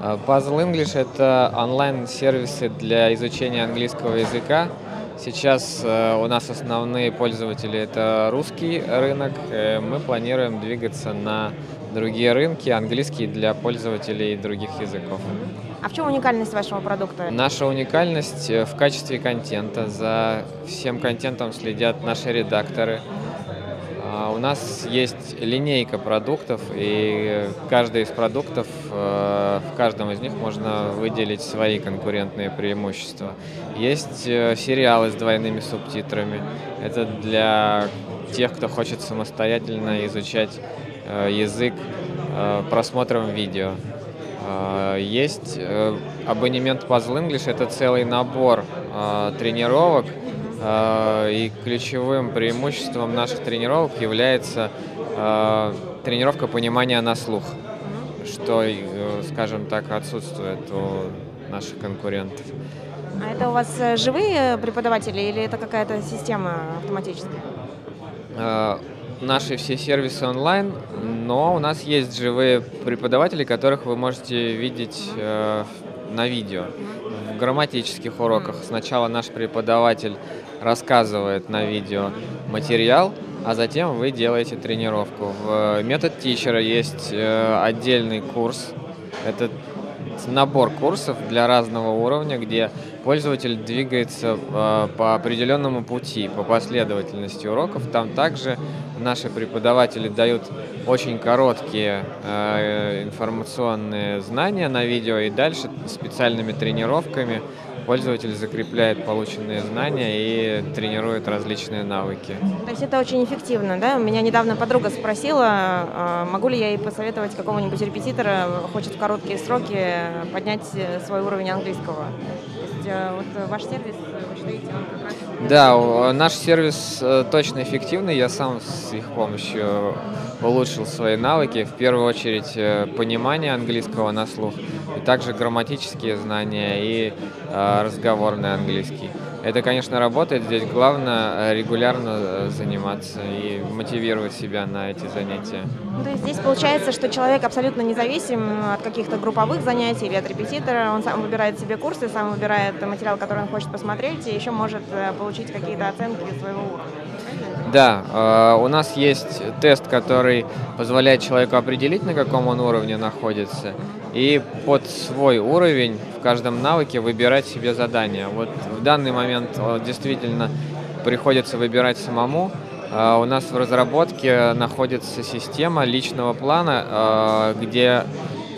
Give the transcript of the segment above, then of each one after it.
А, Puzzle English– это онлайн-сервисы для изучения английского языка. Сейчас э, у нас основные пользователи– это русский рынок. Э, Мы планируем двигаться на другие рынки, английский для пользователей других языков. А в чем уникальность вашего продукта? Наша уникальность э, в качестве контента. За всем контентом следят наши редакторы. А, У нас есть линейка продуктов, и каждый из продуктов, э, в каждом из них можно выделить свои конкурентные преимущества. Есть э, сериалы с двойными субтитрами. Это для тех, кто хочет самостоятельно изучать э, язык просмотром видео. А, Есть абонемент Puzzle English, это целый набор тренировок, и ключевым преимуществом наших тренировок является а, тренировка понимания на слух, что, э, скажем так, отсутствует у наших конкурентов. А это у вас э, живые преподаватели или это какая-то система автоматическая? Наши все сервисы онлайн, но у нас есть живые преподаватели, которых вы можете видеть э, на видео. В грамматических уроках сначала наш преподаватель рассказывает на видео материал, а затем вы делаете тренировку. В метод тичера есть э, отдельный курс. Это набор курсов для разного уровня, где пользователь двигается э, по определенному пути, по последовательности уроков. Там также наши преподаватели дают очень короткие э, информационные знания на видео, и дальше специальными тренировками пользователь закрепляет полученные знания и тренирует различные навыки. То есть это очень эффективно, да? Меня недавно подруга спросила, а, могу ли я ей посоветовать какого-нибудь репетитора, хочет в короткие сроки поднять э, свой уровень английского. То есть э, вот ваш сервис, э, вы считаете, он как раз... Да, наш сервис точно эффективный. Я сам с их помощью улучшил свои навыки. В первую очередь понимание английского на слух, и также грамматические знания и э, разговорный английский. Это, конечно, работает. Здесь главное э, регулярно э, заниматься и мотивировать себя на эти занятия. Ну, то есть здесь получается, что человек абсолютно независим от каких-то групповых занятий или от репетитора. Он сам выбирает себе курсы, сам выбирает материал, который он хочет посмотреть, и еще может э, получить какие-то оценки своего уровня. Да, у нас есть тест, который позволяет человеку определить, на каком он уровне находится, и под свой уровень в каждом навыке выбирать себе задание. Вот в данный момент э, действительно приходится выбирать самому. Э, У нас в разработке находится система личного плана, э, где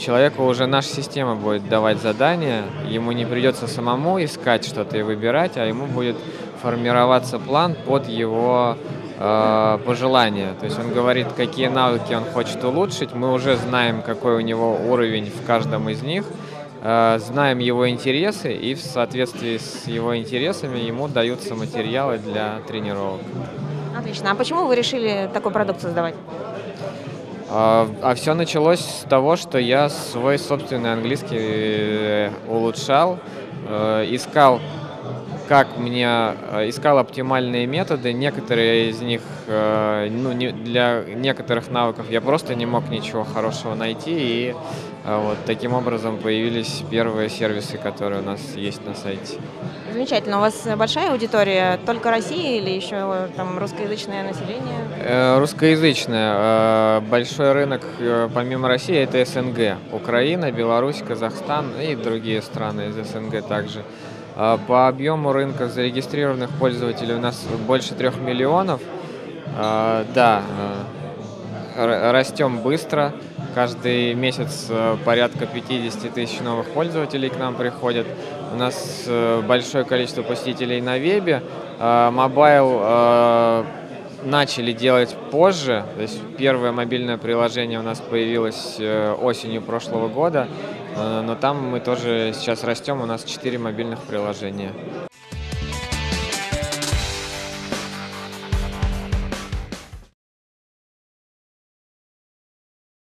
человеку уже наша система будет давать задания, ему не придется самому искать что-то и выбирать, а ему будет формироваться план под его э, пожелания. То есть он говорит, какие навыки он хочет улучшить, мы уже знаем, какой у него уровень в каждом из них, э, знаем его интересы, и в соответствии с его интересами ему даются материалы для тренировок. Отлично. А почему вы решили такой продукт создавать? А, все началось с того, что я свой собственный английский э, улучшал, э, искал, как мне э, искал оптимальные методы. Некоторые из них, э, ну, не- для некоторых навыков я просто не мог ничего хорошего найти, и э, вот таким образом появились первые сервисы, которые у нас есть на сайте. Замечательно. У вас большая аудитория только России или еще там русскоязычное население? Русскоязычная. э, Большой рынок помимо России это СНГ. Украина, Беларусь, Казахстан и другие страны из СНГ также. А По объему рынка зарегистрированных пользователей у нас больше трех миллионов. А, Да, р- растем быстро. Каждый месяц порядка 50 тысяч новых пользователей к нам приходят. У нас большое количество посетителей на вебе. А, Mobile начали делать позже. То есть первое мобильное приложение у нас появилось э, осенью прошлого года. Э, Но там мы тоже сейчас растем. У нас 4 мобильных приложения.